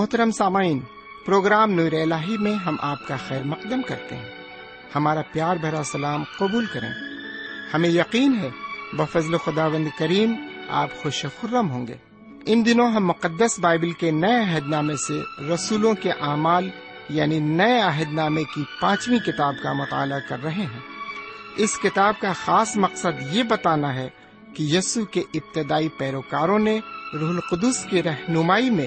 محترم سامعین، پروگرام نور الہی میں ہم آپ کا خیر مقدم کرتے ہیں۔ ہمارا پیار بھرا سلام قبول کریں۔ ہمیں یقین ہے، بفضل خدا وند کریم آپ خوش خرم ہوں گے۔ ان دنوں ہم مقدس بائبل کے نئے عہد نامے سے رسولوں کے اعمال یعنی نئے عہد نامے کی پانچویں کتاب کا مطالعہ کر رہے ہیں۔ اس کتاب کا خاص مقصد یہ بتانا ہے کہ یسو کے ابتدائی پیروکاروں نے روح القدس کی رہنمائی میں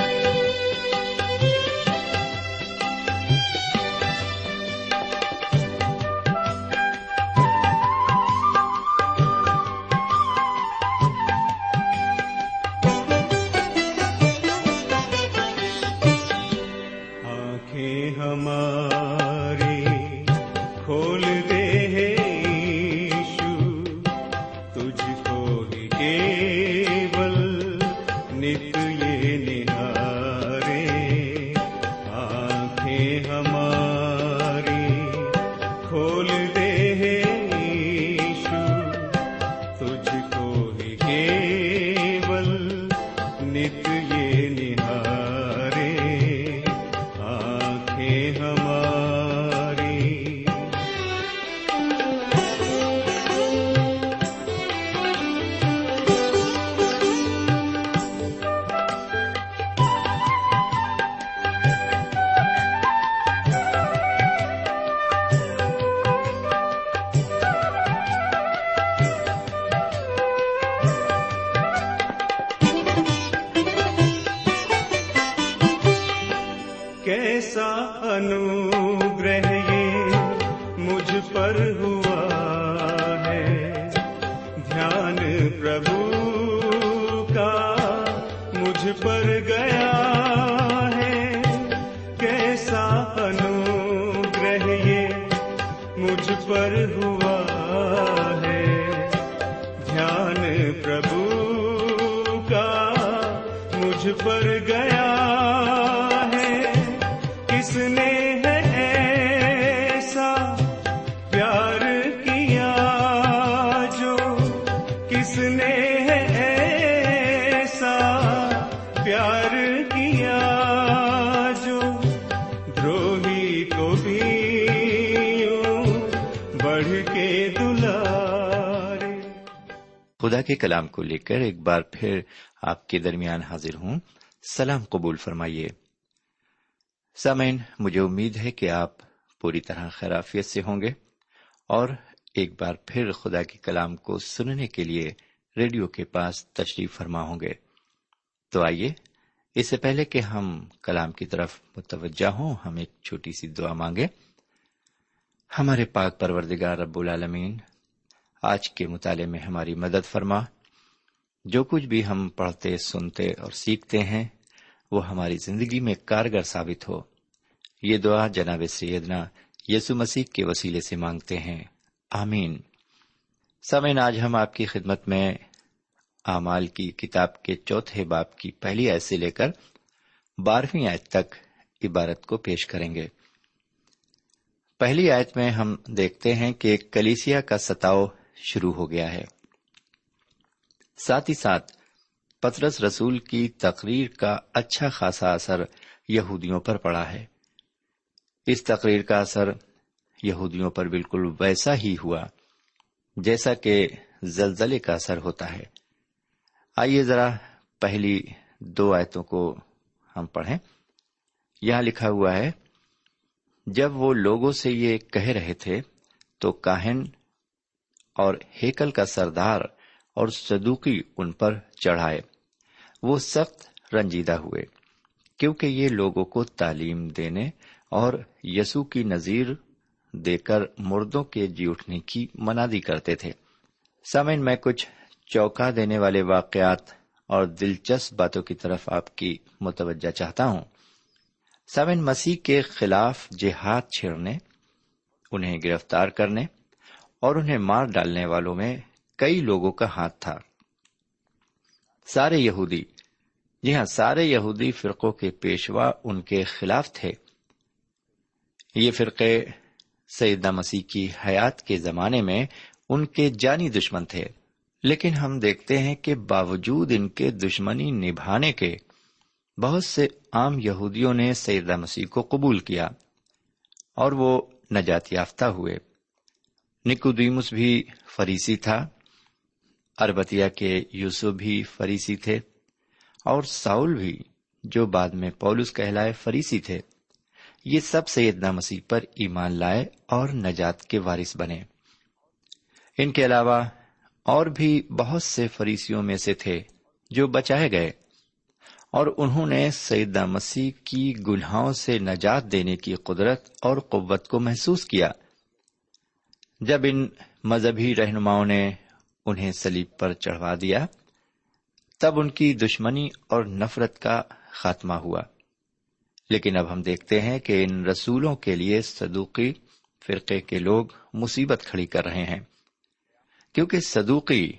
مجھ پر گیا ہے، کیسا انوگرہ یہ مجھ پر ہوا ہے؟ دھیان پربھو کا مجھ پر خدا کے کلام کو لے کر ایک بار پھر آپ کے درمیان حاضر ہوں۔ سلام قبول فرمائیے۔ سامعین، مجھے امید ہے کہ آپ پوری طرح خیرافیت سے ہوں گے اور ایک بار پھر خدا کے کلام کو سننے کے لیے ریڈیو کے پاس تشریف فرما ہوں گے۔ تو آئیے، اس سے پہلے کہ ہم کلام کی طرف متوجہ ہوں، ہم ایک چھوٹی سی دعا مانگے ہمارے پاک پروردگار رب العالمین آج کے مطالعے میں ہماری مدد فرما۔ جو کچھ بھی ہم پڑھتے، سنتے اور سیکھتے ہیں، وہ ہماری زندگی میں کارگر ثابت ہو۔ یہ دعا جناب سیدنا یسو مسیح کے وسیلے سے مانگتے ہیں۔ آمین۔ سمین آج ہم آپ کی خدمت میں اعمال کی کتاب کے چوتھے باپ کی پہلی آیت سے لے کر بارہویں آیت تک عبارت کو پیش کریں گے۔ پہلی آیت میں ہم دیکھتے ہیں کہ کلیسیا کا ستاؤ شروع ہو گیا ہے۔ ساتھ ہی ساتھ، پترس رسول کی تقریر کا اچھا خاصا اثر یہودیوں پر پڑا ہے۔ اس تقریر کا اثر یہودیوں پر بالکل ویسا ہی ہوا جیسا کہ زلزلے کا اثر ہوتا ہے۔ آئیے ذرا پہلی دو آیتوں کو ہم پڑھیں۔ یہاں لکھا ہوا ہے، جب وہ لوگوں سے یہ کہہ رہے تھے تو کاہن اور ہیکل کا سردار اور صدوقی ان پر چڑھائے۔ وہ سخت رنجیدہ ہوئے، کیونکہ یہ لوگوں کو تعلیم دینے اور یسو کی نظیر دے کر مردوں کے جی اٹھنے کی منادی کرتے تھے۔ سمن میں کچھ چوکا دینے والے واقعات اور دلچسپ باتوں کی طرف آپ کی متوجہ چاہتا ہوں۔ سمن مسیح کے خلاف جہاد چھیڑنے، انہیں گرفتار کرنے اور انہیں مار ڈالنے والوں میں کئی لوگوں کا ہاتھ تھا۔ سارے یہودی جی ہاں سارے یہودی فرقوں کے پیشوا ان کے خلاف تھے۔ یہ فرقے سیدہ مسیح کی حیات کے زمانے میں ان کے جانی دشمن تھے، لیکن ہم دیکھتے ہیں کہ باوجود ان کے دشمنی نبھانے کے بہت سے عام یہودیوں نے سیدہ مسیح کو قبول کیا اور وہ نجات یافتہ ہوئے۔ نکودیمس بھی فریسی تھا اربتیا کے یوسف بھی فریسی تھے، اور ساؤل بھی، جو بعد میں پولس کہلائے فریسی تھے۔ یہ سب سیدنا مسیح پر ایمان لائے اور نجات کے وارث بنے۔ ان کے علاوہ اور بھی بہت سے فریسیوں میں سے تھے جو بچائے گئے، اور انہوں نے سیدہ مسیح کی گناہوں سے نجات دینے کی قدرت اور قوت کو محسوس کیا۔ جب ان مذہبی رہنماؤں نے انہیں سلیب پر چڑھوا دیا، تب ان کی دشمنی اور نفرت کا خاتمہ ہوا۔ لیکن اب ہم دیکھتے ہیں کہ ان رسولوں کے لیے صدوقی فرقے کے لوگ مصیبت کھڑی کر رہے ہیں۔ کیونکہ صدوقی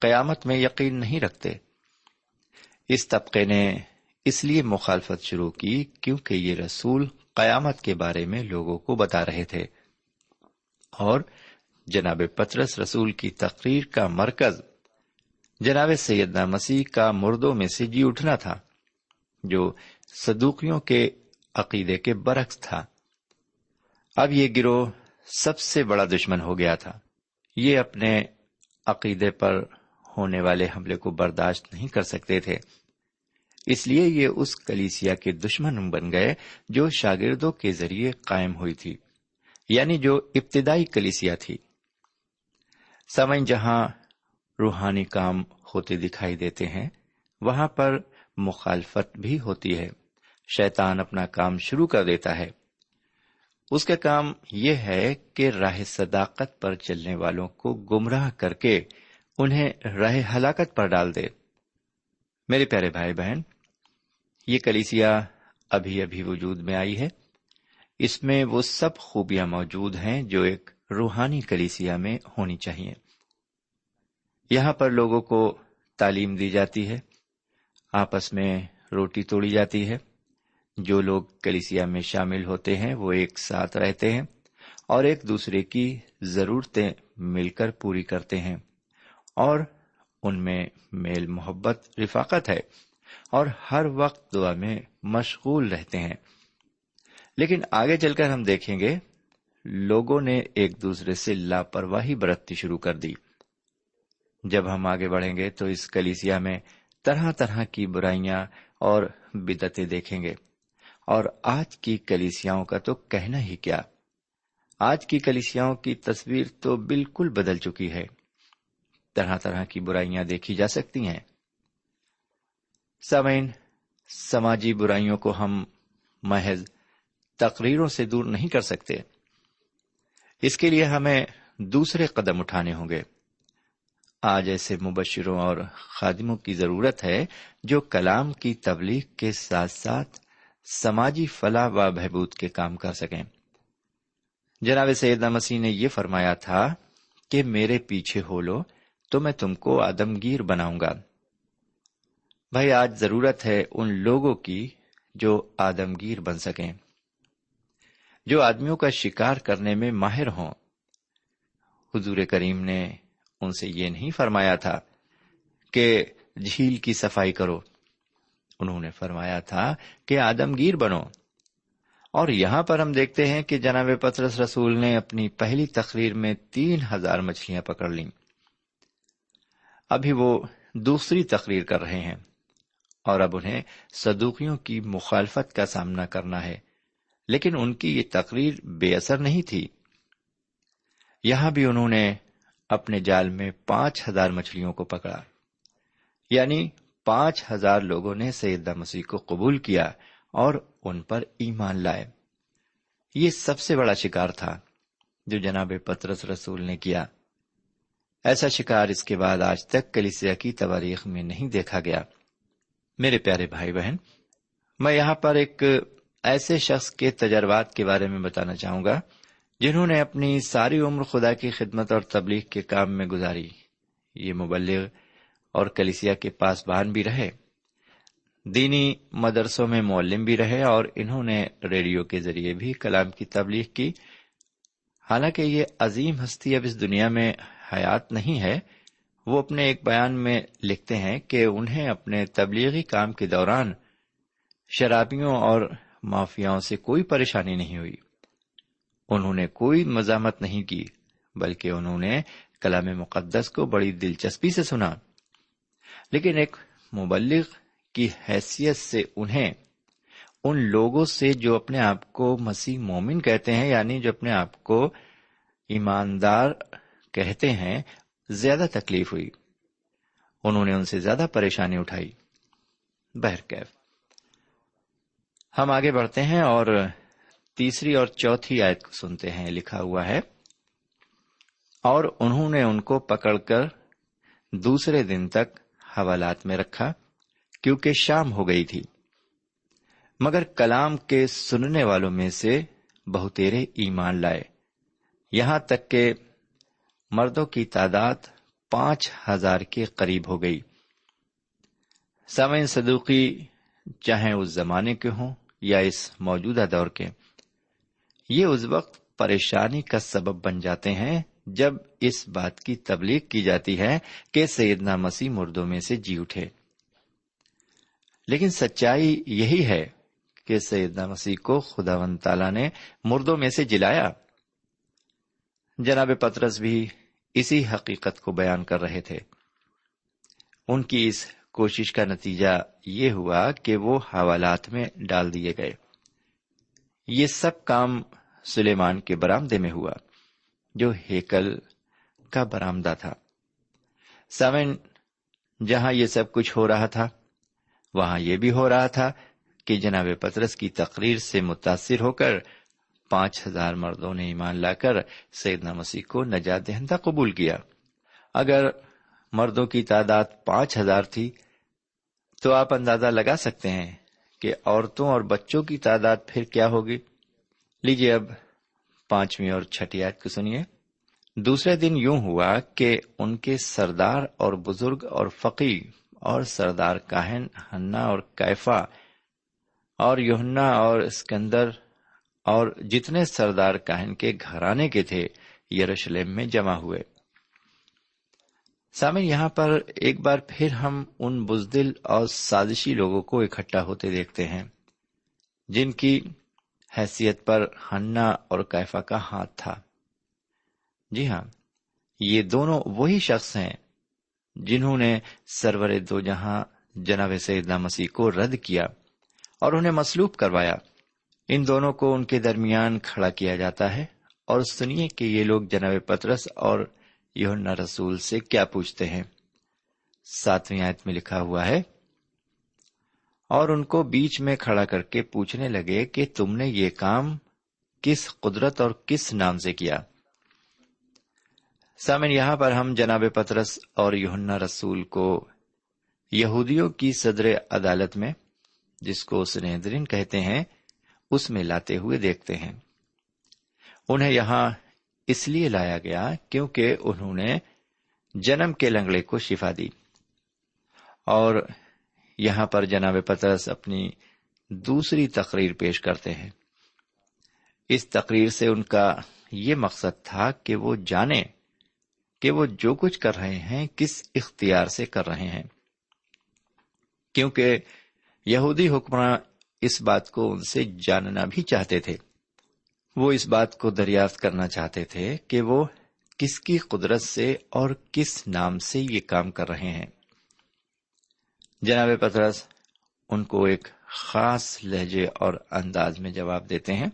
قیامت میں یقین نہیں رکھتے۔ اس طبقے نے اس لیے مخالفت شروع کی کیونکہ یہ رسول قیامت کے بارے میں لوگوں کو بتا رہے تھے۔ اور جناب پترس رسول کی تقریر کا مرکز جناب سیدنا مسیح کا مردوں میں سے جی اٹھنا تھا، جو صدوقیوں کے عقیدے کے برعکس تھا۔ اب یہ گروہ سب سے بڑا دشمن ہو گیا تھا۔ یہ اپنے عقیدے پر ہونے والے حملے کو برداشت نہیں کر سکتے تھے۔ اس لیے یہ اس کلیسیا کے دشمن بن گئے جو شاگردوں کے ذریعے قائم ہوئی تھی۔ یعنی جو ابتدائی کلیسیا تھی۔ سمن جہاں روحانی کام ہوتے دکھائی دیتے ہیں، وہاں پر مخالفت بھی ہوتی ہے۔ شیطان اپنا کام شروع کر دیتا ہے۔ اس کا کام یہ ہے کہ راہ صداقت پر چلنے والوں کو گمراہ کر کے انہیں راہ ہلاکت پر ڈال دے۔ میرے پیارے بھائی بہن، یہ کلیسیا ابھی ابھی وجود میں آئی ہے۔ اس میں وہ سب خوبیاں موجود ہیں جو ایک روحانی کلیسیا میں ہونی چاہیے۔ یہاں پر لوگوں کو تعلیم دی جاتی ہے، آپس میں روٹی توڑی جاتی ہے۔ جو لوگ کلیسیا میں شامل ہوتے ہیں، وہ ایک ساتھ رہتے ہیں اور ایک دوسرے کی ضرورتیں مل کر پوری کرتے ہیں۔ اور ان میں میل محبت، رفاقت ہے اور ہر وقت دعا میں مشغول رہتے ہیں۔ لیکن آگے چل کر ہم دیکھیں گے، لوگوں نے ایک دوسرے سے لاپرواہی برتنی شروع کر دی۔ جب ہم آگے بڑھیں گے تو اس کلیسیا میں طرح طرح کی برائیاں اور بدتیں دیکھیں گے۔ اور آج کی کلیسیاں کا تو کہنا ہی کیا۔ آج کی کلیسیاں کی تصویر تو بالکل بدل چکی ہے۔ طرح طرح کی برائیاں دیکھی جا سکتی ہیں۔ سمعین سماجی برائیوں کو ہم محض تقریروں سے دور نہیں کر سکتے۔ اس کے لیے ہمیں دوسرے قدم اٹھانے ہوں گے۔ آج ایسے مبشروں اور خادموں کی ضرورت ہے جو کلام کی تبلیغ کے ساتھ ساتھ سماجی فلاح و بہبود کے کام کر سکیں۔ جناب سید مسیح نے یہ فرمایا تھا کہ میرے پیچھے ہو لو تو میں تم کو آدمگیر بناؤں گا۔ بھائی، آج ضرورت ہے ان لوگوں کی جو آدمگیر بن سکیں۔ جو آدمیوں کا شکار کرنے میں ماہر ہوں۔ حضور کریم نے ان سے یہ نہیں فرمایا تھا کہ جھیل کی صفائی کرو۔ انہوں نے فرمایا تھا کہ آدمگیر بنو۔ اور یہاں پر ہم دیکھتے ہیں کہ جناب پترس رسول نے اپنی پہلی تقریر میں تین ہزار مچھلیاں پکڑ لیں۔ ابھی وہ دوسری تقریر کر رہے ہیں اور اب انہیں صدوقیوں کی مخالفت کا سامنا کرنا ہے۔ لیکن ان کی یہ تقریر بے اثر نہیں تھی۔ یہاں بھی انہوں نے اپنے جال میں پانچ ہزار مچھلیوں کو پکڑا۔ یعنی پانچ ہزار لوگوں نے سیدہ مسیح کو قبول کیا اور ان پر ایمان لائے۔ یہ سب سے بڑا شکار تھا جو جناب پترس رسول نے کیا۔ ایسا شکار اس کے بعد آج تک کلیسیا کی تواریخ میں نہیں دیکھا گیا۔ میرے پیارے بھائی بہن، میں یہاں پر ایک ایسے شخص کے تجربات کے بارے میں بتانا چاہوں گا جنہوں نے اپنی ساری عمر خدا کی خدمت اور تبلیغ کے کام میں گزاری۔ یہ مبلغ اور کلیسیا کے پاس بان بھی رہے، دینی مدرسوں میں معلم بھی رہے اور انہوں نے ریڈیو کے ذریعے بھی کلام کی تبلیغ کی۔ حالانکہ یہ عظیم ہستی اب اس دنیا میں حیات نہیں ہے، وہ اپنے ایک بیان میں لکھتے ہیں کہ انہیں اپنے تبلیغی کام کے دوران شرابیوں اور مافیاؤں سے کوئی پریشانی نہیں ہوئی۔ انہوں نے کوئی مزاحمت نہیں کی، بلکہ انہوں نے کلام مقدس کو بڑی دلچسپی سے سنا۔ لیکن ایک مبلغ کی حیثیت سے انہیں، ان لوگوں سے جو اپنے آپ کو مسیح مومن کہتے ہیں یعنی جو اپنے آپ کو ایماندار کہتے ہیں، زیادہ تکلیف ہوئی۔ انہوں نے ان سے زیادہ پریشانی اٹھائی۔ بہرکیف۔ ہم آگے بڑھتے ہیں اور تیسری اور چوتھی آیت کو سنتے ہیں، لکھا ہوا ہے، اور انہوں نے ان کو پکڑ کر دوسرے دن تک حوالات میں رکھا، کیونکہ شام ہو گئی تھی۔ مگر کلام کے سننے والوں میں سے بہتےرے ایمان لائے۔ یہاں تک کہ مردوں کی تعداد پانچ ہزار کے قریب ہو گئی۔ سمعین صدوقی، چاہے اس زمانے کے ہوں یا اس موجودہ دور کے۔ یہ اس وقت پریشانی کا سبب بن جاتے ہیں جب اس بات کی تبلیغ کی جاتی ہے کہ سیدنا مسیح مردوں میں سے جی اٹھے۔ لیکن سچائی یہی ہے کہ سیدنا مسیح کو خدا ون تعالی نے مردوں میں سے جلایا۔ جناب پترس بھی اسی حقیقت کو بیان کر رہے تھے۔ ان کی اس کوشش کا نتیجہ یہ ہوا کہ وہ حوالات میں ڈال دیے گئے۔ یہ سب کام سلیمان کے برامدے میں ہوا، جو ہیکل کا برامدہ تھا۔ سیون جہاں یہ سب کچھ ہو رہا تھا، وہاں یہ بھی ہو رہا تھا کہ جناب پترس کی تقریر سے متاثر ہو کر پانچ ہزار مردوں نے ایمان لا کر سیدنا مسیح کو نجات دہندہ قبول کیا۔ اگر مردوں کی تعداد پانچ ہزار تھی تو آپ اندازہ لگا سکتے ہیں کہ عورتوں اور بچوں کی تعداد پھر کیا ہوگی۔ لیجیے اب پانچویں اور چھٹی آیت کو سنیے۔ دوسرے دن یوں ہوا کہ ان کے سردار اور بزرگ اور فقی اور سردار کاہن ہنا اور کیفا اور یوہنا اور اسکندر اور جتنے سردار کاہن کے گھرانے کے تھے، یروشلم میں جمع ہوئے۔ سامن، یہاں پر ایک بار پھر ہم ان بزدل اور سازشی لوگوں کو اکٹھا ہوتے دیکھتے ہیں، جن کی حیثیت پر ہننا اور کیفا کا ہاتھ تھا۔ جی ہاں یہ دونوں وہی شخص ہیں جنہوں نے سرور دو جہاں جناب سیدنا مسیح کو رد کیا اور انہیں مسلوب کروایا۔ ان دونوں کو ان کے درمیان کھڑا کیا جاتا ہے اور سنیے کہ یہ لوگ جناب پترس اور یونا رسول سے کیا پوچھتے ہیں؟ ساتویں آیت میں لکھا ہوا ہے، اور ان کو بیچ میں کھڑا کر کے پوچھنے لگے کہ تم نے یہ کام کس قدرت اور کس نام سے کیا؟ سامن، یہاں پر ہم جناب پترس اور یونا رسول کو یہودیوں کی صدر عدالت میں، جس کو سنہدرین کہتے ہیں، اس میں لاتے ہوئے دیکھتے ہیں۔ انہیں یہاں اس لیے لایا گیا کیونکہ انہوں نے جنم کے لنگڑے کو شفا دی۔ اور یہاں پر جناب پترس اپنی دوسری تقریر پیش کرتے ہیں۔ اس تقریر سے ان کا یہ مقصد تھا کہ وہ جانے کہ وہ جو کچھ کر رہے ہیں، کس اختیار سے کر رہے ہیں۔ کیونکہ یہودی حکمراں اس بات کو ان سے جاننا بھی چاہتے تھے۔ وہ اس بات کو دریافت کرنا چاہتے تھے کہ وہ کس کی قدرت سے اور کس نام سے یہ کام کر رہے ہیں۔ جناب پترس، ان کو ایک خاص لہجے اور انداز میں جواب دیتے ہیں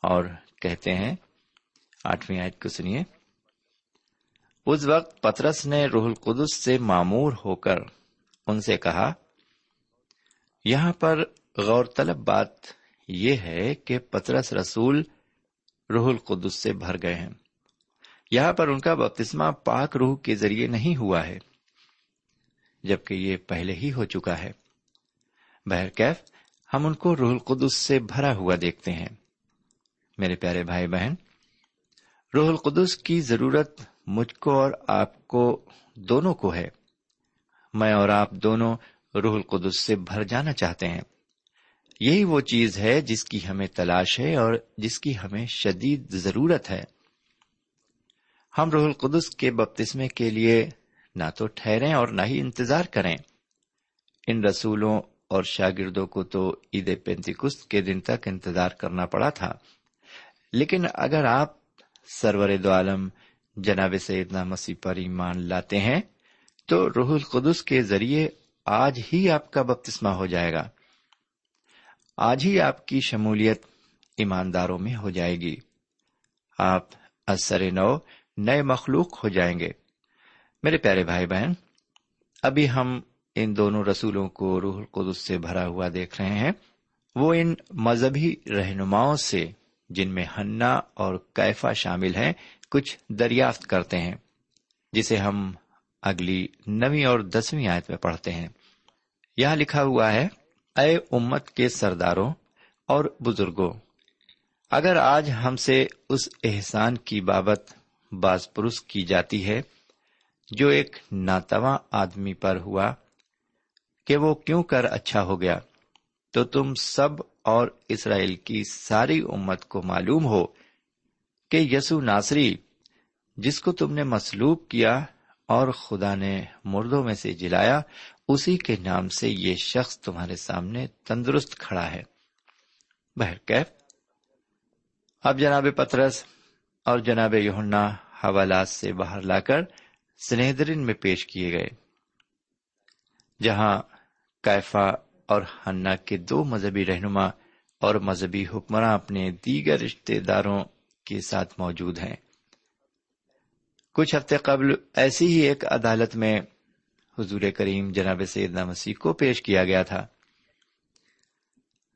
اور کہتے ہیں، آٹھویں آیت کو سنیے۔ اس وقت پترس نے روح القدس سے معمور ہو کر ان سے کہا، یہاں پر غور طلب بات یہ ہے کہ پترس رسول روح القدس سے بھر گئے ہیں۔ یہاں پر ان کا بپتسما پاک روح کے ذریعے نہیں ہوا ہے، جبکہ یہ پہلے ہی ہو چکا ہے۔ بہرکیف ہم ان کو روح القدس سے بھرا ہوا دیکھتے ہیں۔ میرے پیارے بھائی بہن، روح القدس کی ضرورت مجھ کو اور آپ کو دونوں کو ہے۔ میں اور آپ دونوں روح القدس سے بھر جانا چاہتے ہیں۔ یہی وہ چیز ہے جس کی ہمیں تلاش ہے اور جس کی ہمیں شدید ضرورت ہے۔ ہم روح القدس کے بپتسمے کے لیے نہ تو ٹھہریں اور نہ ہی انتظار کریں۔ ان رسولوں اور شاگردوں کو تو عید پینتیکس کے دن تک انتظار کرنا پڑا تھا۔ لیکن اگر آپ سرور دو عالم جناب سیدنا مسیح پر ایمان لاتے ہیں، تو روح القدس کے ذریعے آج ہی آپ کا بپتسما ہو جائے گا۔ آج ہی آپ کی شمولیت ایمانداروں میں ہو جائے گی۔ آپ اثر نو نئے مخلوق ہو جائیں گے۔ میرے پیارے بھائی بہن، ابھی ہم ان دونوں رسولوں کو روح القدس سے بھرا ہوا دیکھ رہے ہیں۔ وہ ان مذہبی رہنماؤں سے، جن میں ہنا اور کیفا شامل ہیں، کچھ دریافت کرتے ہیں، جسے ہم اگلی نویں اور دسویں آیت میں پڑھتے ہیں۔ یہاں لکھا ہوا ہے اے امت کے سرداروں اور بزرگوں، اگر آج ہم سے اس احسان کی بابت باز پرس کی جاتی ہے، جو ایک ناتواں آدمی پر ہوا کہ وہ کیوں کر اچھا ہو گیا، تو تم سب اور اسرائیل کی ساری امت کو معلوم ہو کہ یسو ناصری، جس کو تم نے مسلوب کیا اور خدا نے مردوں میں سے جلایا، اسی کے نام سے یہ شخص تمہارے سامنے تندرست کھڑا ہے۔ بہرکیف اب جناب پترس اور جناب یونا حوالات سے باہر لا کر سنہدرین میں پیش کیے گئے، جہاں کیفا اور ہنا کے دو مذہبی رہنما اور مذہبی حکمراں اپنے دیگر رشتے داروں کے ساتھ موجود ہیں۔ کچھ ہفتے قبل ایسی ہی ایک عدالت میں حضور کریم جناب سیدنا مسیح کو پیش کیا گیا تھا۔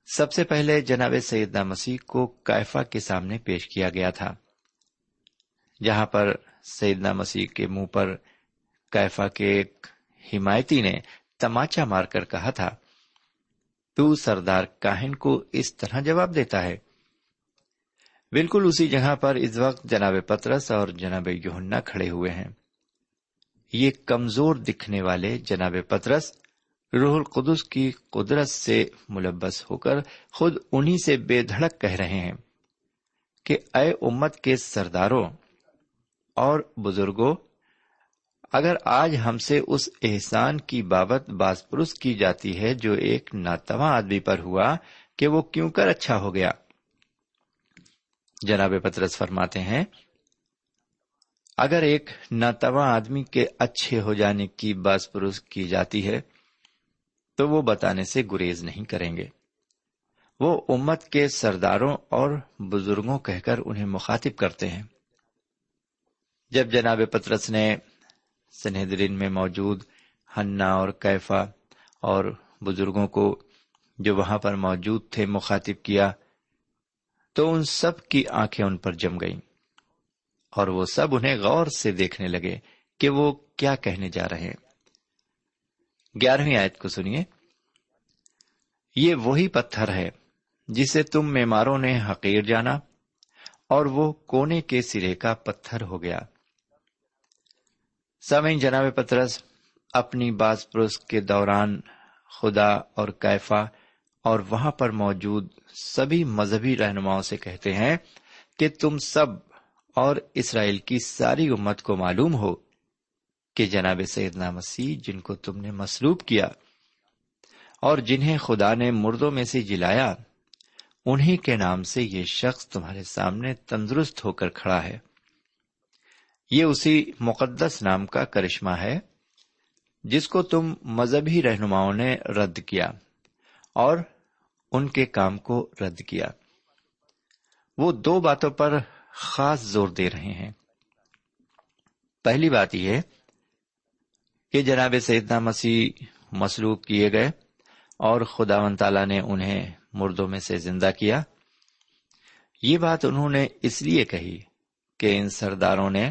سب سے پہلے جناب سیدنا مسیح کو کائفا کے سامنے پیش کیا گیا تھا، جہاں پر سیدنا مسیح کے منہ پر کیفا کے ایک حمایتی نے تماچا مار کر کہا تھا، تو سردار کاہن کو اس طرح جواب دیتا ہے بالکل اسی جگہ پر اس وقت جناب پترس اور جناب یوہنا کھڑے ہوئے ہیں۔ یہ کمزور دکھنے والے جناب پترس روح القدس کی قدرت سے ملبس ہو کر خود انہی سے بے دھڑک کہہ رہے ہیں کہ اے امت کے سرداروں اور بزرگوں، اگر آج ہم سے اس احسان کی بابت باز پرس کی جاتی ہے جو ایک ناتواں آدمی پر ہوا کہ وہ کیوں کر اچھا ہو گیا؟ جناب پترس فرماتے ہیں، اگر ایک ناتواں آدمی کے اچھے ہو جانے کی باس پروس کی جاتی ہے، تو وہ بتانے سے گریز نہیں کریں گے۔ وہ امت کے سرداروں اور بزرگوں کہہ کر انہیں مخاطب کرتے ہیں۔ جب جناب پترس نے سنہدرین میں موجود ہنا اور کیفا اور بزرگوں کو جو وہاں پر موجود تھے مخاطب کیا تو ان سب کی آنکھیں ان پر جم گئیں اور وہ سب انہیں غور سے دیکھنے لگے کہ وہ کیا کہنے جا رہے ہیں۔ گیارہویں آیت کو سنیے۔ یہ وہی پتھر ہے جسے تم میماروں نے حقیر جانا اور وہ کونے کے سرے کا پتھر ہو گیا۔ سمین جناب پترس، اپنی باز پرس کے دوران خدا اور کیفا اور وہاں پر موجود سبھی مذہبی رہنماؤں سے کہتے ہیں کہ تم سب اور اسرائیل کی ساری امت کو معلوم ہو کہ جناب سیدنا مسیح جن کو تم نے مسلوب کیا اور جنہیں خدا نے مردوں میں سے جلایا، انہی کے نام سے یہ شخص تمہارے سامنے تندرست ہو کر کھڑا ہے۔ یہ اسی مقدس نام کا کرشمہ ہے، جس کو تم مذہبی رہنماؤں نے رد کیا اور ان کے کام کو رد کیا۔ وہ دو باتوں پر خاص زور دے رہے ہیں۔ پہلی بات یہ کہ جناب سیدنا مسیح مسلوب کیے گئے اور خدا و تعالی نے انہیں مردوں میں سے زندہ کیا۔ یہ بات انہوں نے اس لیے کہی کہ ان سرداروں نے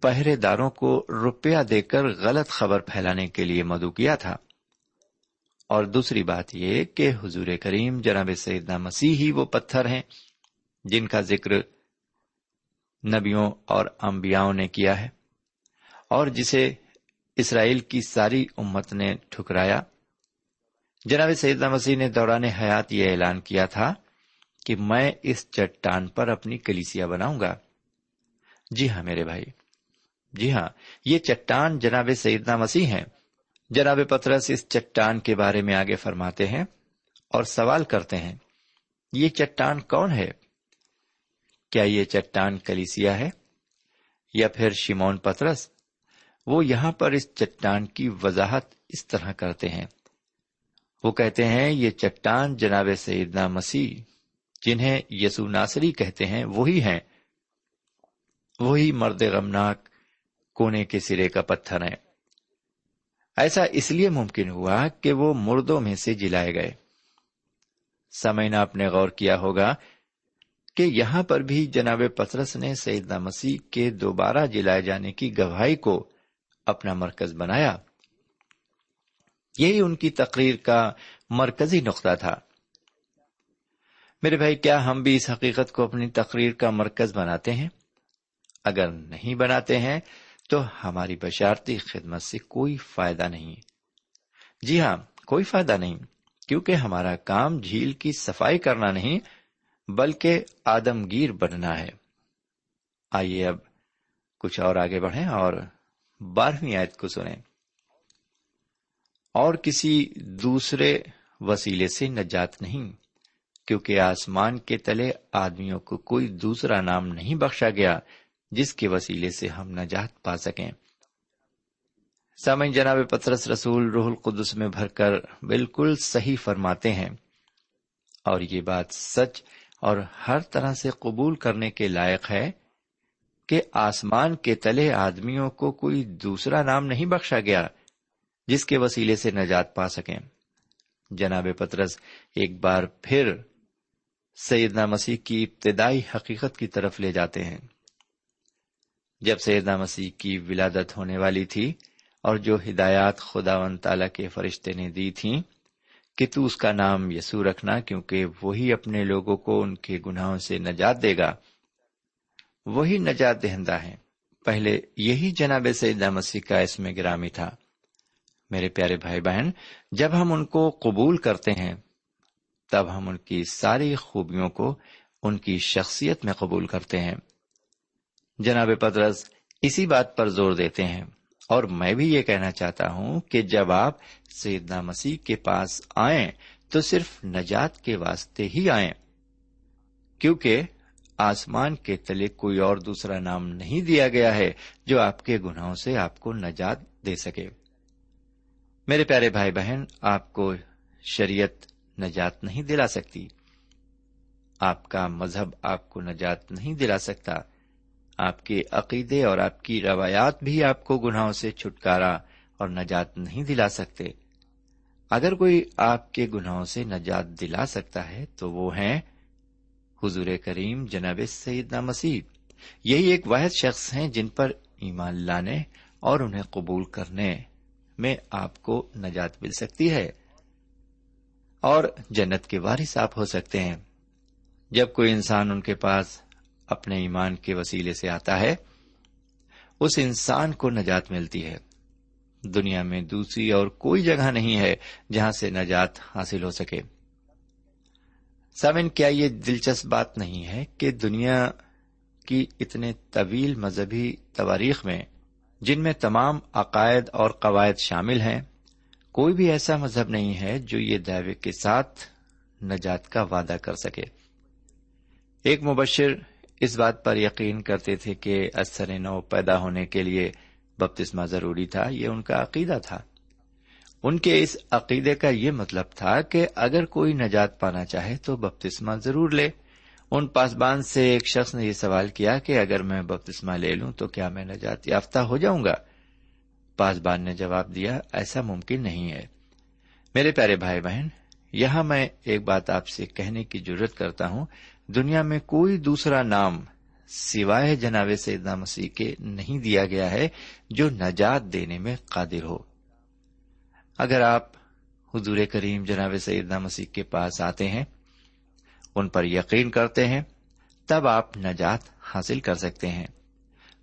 پہرے داروں کو روپیہ دے کر غلط خبر پھیلانے کے لیے مدعو کیا تھا۔ اور دوسری بات یہ کہ حضور کریم جناب سیدنا مسیح ہی وہ پتھر ہیں جن کا ذکر نبیوں اور انبیاؤں نے کیا ہے اور جسے اسرائیل کی ساری امت نے ٹھکرایا۔ جناب سیدنا مسیح نے دوران حیات یہ اعلان کیا تھا کہ میں اس چٹان پر اپنی کلیسیا بناؤں گا۔ جی ہاں میرے بھائی۔ جی ہاں یہ چٹان جناب سیدنا مسیح ہیں۔ جناب پترس، اس چٹان کے بارے میں آگے فرماتے ہیں اور سوال کرتے ہیں، یہ چٹان کون ہے؟ کیا یہ چٹان کلیسیا ہے؟ یا پھر شیمون پترس، وہ یہاں پر اس چٹان کی وضاحت اس طرح کرتے ہیں۔ وہ کہتے ہیں، یہ چٹان جناب سیدنا مسیح، جنہیں یسو ناصری کہتے ہیں، وہی ہیں۔ وہی مرد غمناک، کونے کے سرے کا پتھر ہیں۔ ایسا اس لیے ممکن ہوا کہ وہ مردوں میں سے جلائے گئے۔ سمے آپ نے غور کیا ہوگا کہ یہاں پر بھی جناب پترس نے سیدنا مسیح کے دوبارہ جلائے جانے کی گواہی کو اپنا مرکز بنایا۔ یہی ان کی تقریر کا مرکزی نقطہ تھا۔ میرے بھائی، کیا ہم بھی اس حقیقت کو اپنی تقریر کا مرکز بناتے ہیں؟ اگر نہیں بناتے ہیں تو ہماری بشارتی خدمت سے کوئی فائدہ نہیں۔ جی ہاں کوئی فائدہ نہیں، کیونکہ ہمارا کام جھیل کی صفائی کرنا نہیں، بلکہ آدمگیر بننا ہے۔ آئیے اب کچھ اور آگے بڑھیں اور بارہویں آیت کو سنیں۔ اور کسی دوسرے وسیلے سے نجات نہیں، کیونکہ آسمان کے تلے آدمیوں کو کوئی دوسرا نام نہیں بخشا گیا۔ جس کے وسیلے سے ہم نجات پا سکیں۔ سامعین، جناب پترس، رسول روح القدس میں بھر کر بالکل صحیح فرماتے ہیں۔ اور یہ بات سچ اور ہر طرح سے قبول کرنے کے لائق ہے کہ آسمان کے تلے آدمیوں کو کوئی دوسرا نام نہیں بخشا گیا جس کے وسیلے سے نجات پا سکیں۔ جناب پترس، ایک بار پھر سیدنا مسیح کی ابتدائی حقیقت کی طرف لے جاتے ہیں۔ جب سیدنا مسیح کی ولادت ہونے والی تھی اور جو ہدایات خدا و تعالی کے فرشتے نے دی تھیں، کہ تو اس کا نام یسو رکھنا، کیونکہ وہی اپنے لوگوں کو ان کے گناہوں سے نجات دے گا۔ وہی نجات دہندہ ہے پہلے یہی جناب سیدہ مسیح کا اس میں گرامی تھا۔ میرے پیارے بھائی بہن، جب ہم ان کو قبول کرتے ہیں، تب ہم ان کی ساری خوبیوں کو ان کی شخصیت میں قبول کرتے ہیں۔ جناب پدرس اسی بات پر زور دیتے ہیں۔ اور میں بھی یہ کہنا چاہتا ہوں کہ جب آپ سیدنا مسیح کے پاس آئیں، تو صرف نجات کے واسطے ہی آئیں۔ کیونکہ آسمان کے تلے کوئی اور دوسرا نام نہیں دیا گیا ہے جو آپ کے گناہوں سے آپ کو نجات دے سکے۔ میرے پیارے بھائی بہن، آپ کو شریعت نجات نہیں دلا سکتی۔ آپ کا مذہب آپ کو نجات نہیں دلا سکتا۔ آپ کے عقیدے اور آپ کی روایات بھی آپ کو گناہوں سے چھٹکارا اور نجات نہیں دلا سکتے۔ اگر کوئی آپ کے گناہوں سے نجات دلا سکتا ہے تو وہ ہیں حضور کریم جناب سیدنا مسیح۔ یہی ایک واحد شخص ہیں جن پر ایمان لانے اور انہیں قبول کرنے میں آپ کو نجات مل سکتی ہے اور جنت کے وارث آپ ہو سکتے ہیں۔ جب کوئی انسان ان کے پاس اپنے ایمان کے وسیلے سے آتا ہے، اس انسان کو نجات ملتی ہے۔ دنیا میں دوسری اور کوئی جگہ نہیں ہے جہاں سے نجات حاصل ہو سکے۔ سامن، کیا یہ دلچسپ بات نہیں ہے کہ دنیا کی اتنے طویل مذہبی تواریخ میں، جن میں تمام عقائد اور قواعد شامل ہیں، کوئی بھی ایسا مذہب نہیں ہے جو یہ دعوے کے ساتھ نجات کا وعدہ کر سکے۔ ایک مبشر اس بات پر یقین کرتے تھے کہ اثر نو پیدا ہونے کے لیے بپتسما ضروری تھا، یہ ان کا عقیدہ تھا۔ ان کے اس عقیدے کا یہ مطلب تھا کہ اگر کوئی نجات پانا چاہے تو بپتسما ضرور لے۔ ان پاسبان سے ایک شخص نے یہ سوال کیا کہ اگر میں بپتسما لے لوں تو کیا میں نجات یافتہ ہو جاؤں گا؟ پاسبان نے جواب دیا، ایسا ممکن نہیں ہے۔ میرے پیارے بھائی بہن، یہاں میں ایک بات آپ سے کہنے کی ضرورت کرتا ہوں۔ دنیا میں کوئی دوسرا نام سوائے جناب سیدنا مسیح کے نہیں دیا گیا ہے جو نجات دینے میں قادر ہو۔ اگر آپ حضور کریم جناب سیدنا مسیح کے پاس آتے ہیں، ان پر یقین کرتے ہیں، تب آپ نجات حاصل کر سکتے ہیں۔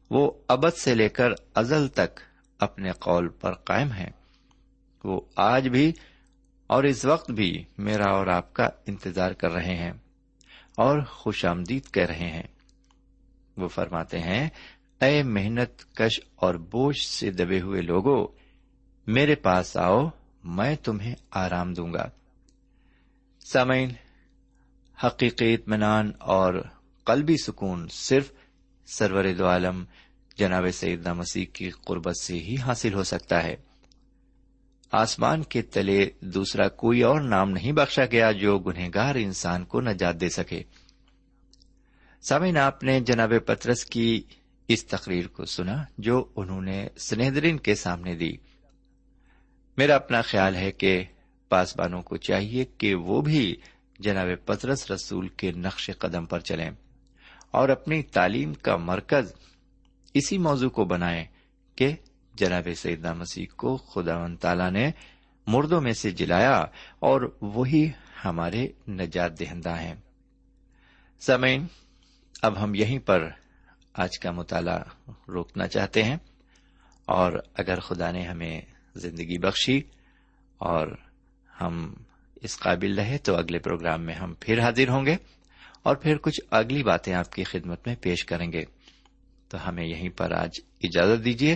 وہ ابد سے لے کر ازل تک اپنے قول پر قائم ہیں۔ وہ آج بھی اور اس وقت بھی میرا اور آپ کا انتظار کر رہے ہیں۔ اور خوش آمدید کہہ رہے ہیں۔ وہ فرماتے ہیں، اے محنت کش اور بوجھ سے دبے ہوئے لوگوں میرے پاس آؤ، میں تمہیں آرام دوں گا۔ سامعین، حقیقی اطمینان اور قلبی سکون صرف سرور دو عالم جناب سیدنا مسیح کی قربت سے ہی حاصل ہو سکتا ہے۔ آسمان کے تلے دوسرا کوئی اور نام نہیں بخشا گیا جو گنہگار انسان کو نجات دے سکے۔ سامعین، آپ نے جناب پترس کی اس تقریر کو سنا جو انہوں نے سنہدرین کے سامنے دی۔ میرا اپنا خیال ہے کہ پاسبانوں کو چاہیے کہ وہ بھی جناب پترس رسول کے نقش قدم پر چلیں اور اپنی تعلیم کا مرکز اسی موضوع کو بنائیں کہ جناب سیدنا مسیح کو خدا و تعالی نے مردوں میں سے جلایا اور وہی ہمارے نجات دہندہ ہیں۔ سمین اب ہم یہیں پر آج کا مطالعہ روکنا چاہتے ہیں اور اگر خدا نے ہمیں زندگی بخشی اور ہم اس قابل رہے تو اگلے پروگرام میں ہم پھر حاضر ہوں گے اور پھر کچھ اگلی باتیں آپ کی خدمت میں پیش کریں گے۔ تو ہمیں یہیں پر آج اجازت دیجیے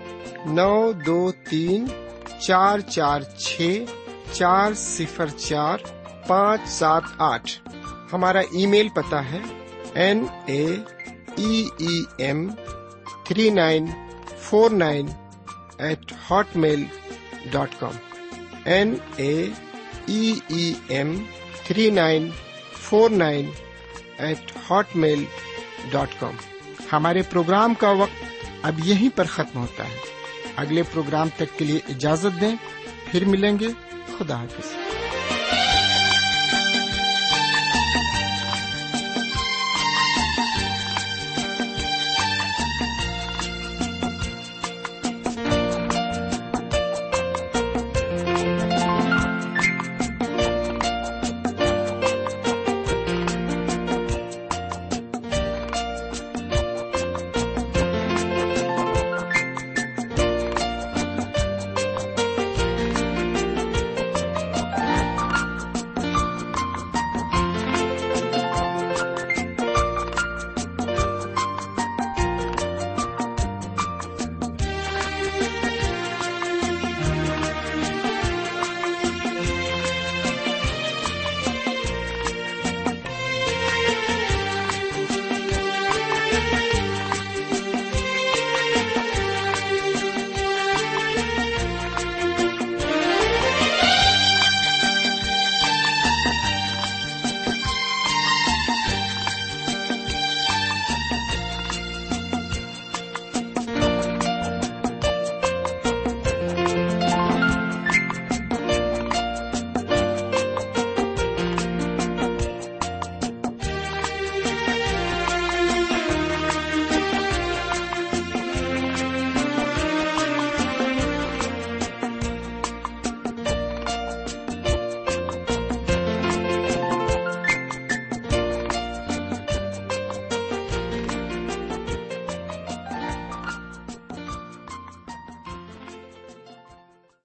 نو دو تین چار چار چھ چار صفر چار پانچ سات آٹھ ہمارا ای میل پتا ہے N A E M three nine four nine eight Hotmail dot com N A E M three nine four nine eight Hotmail dot com ہمارے پروگرام کا وقت اب یہیں پر ختم ہوتا ہے اگلے پروگرام تک کے لیے اجازت دیں۔ پھر ملیں گے۔ خدا حافظ۔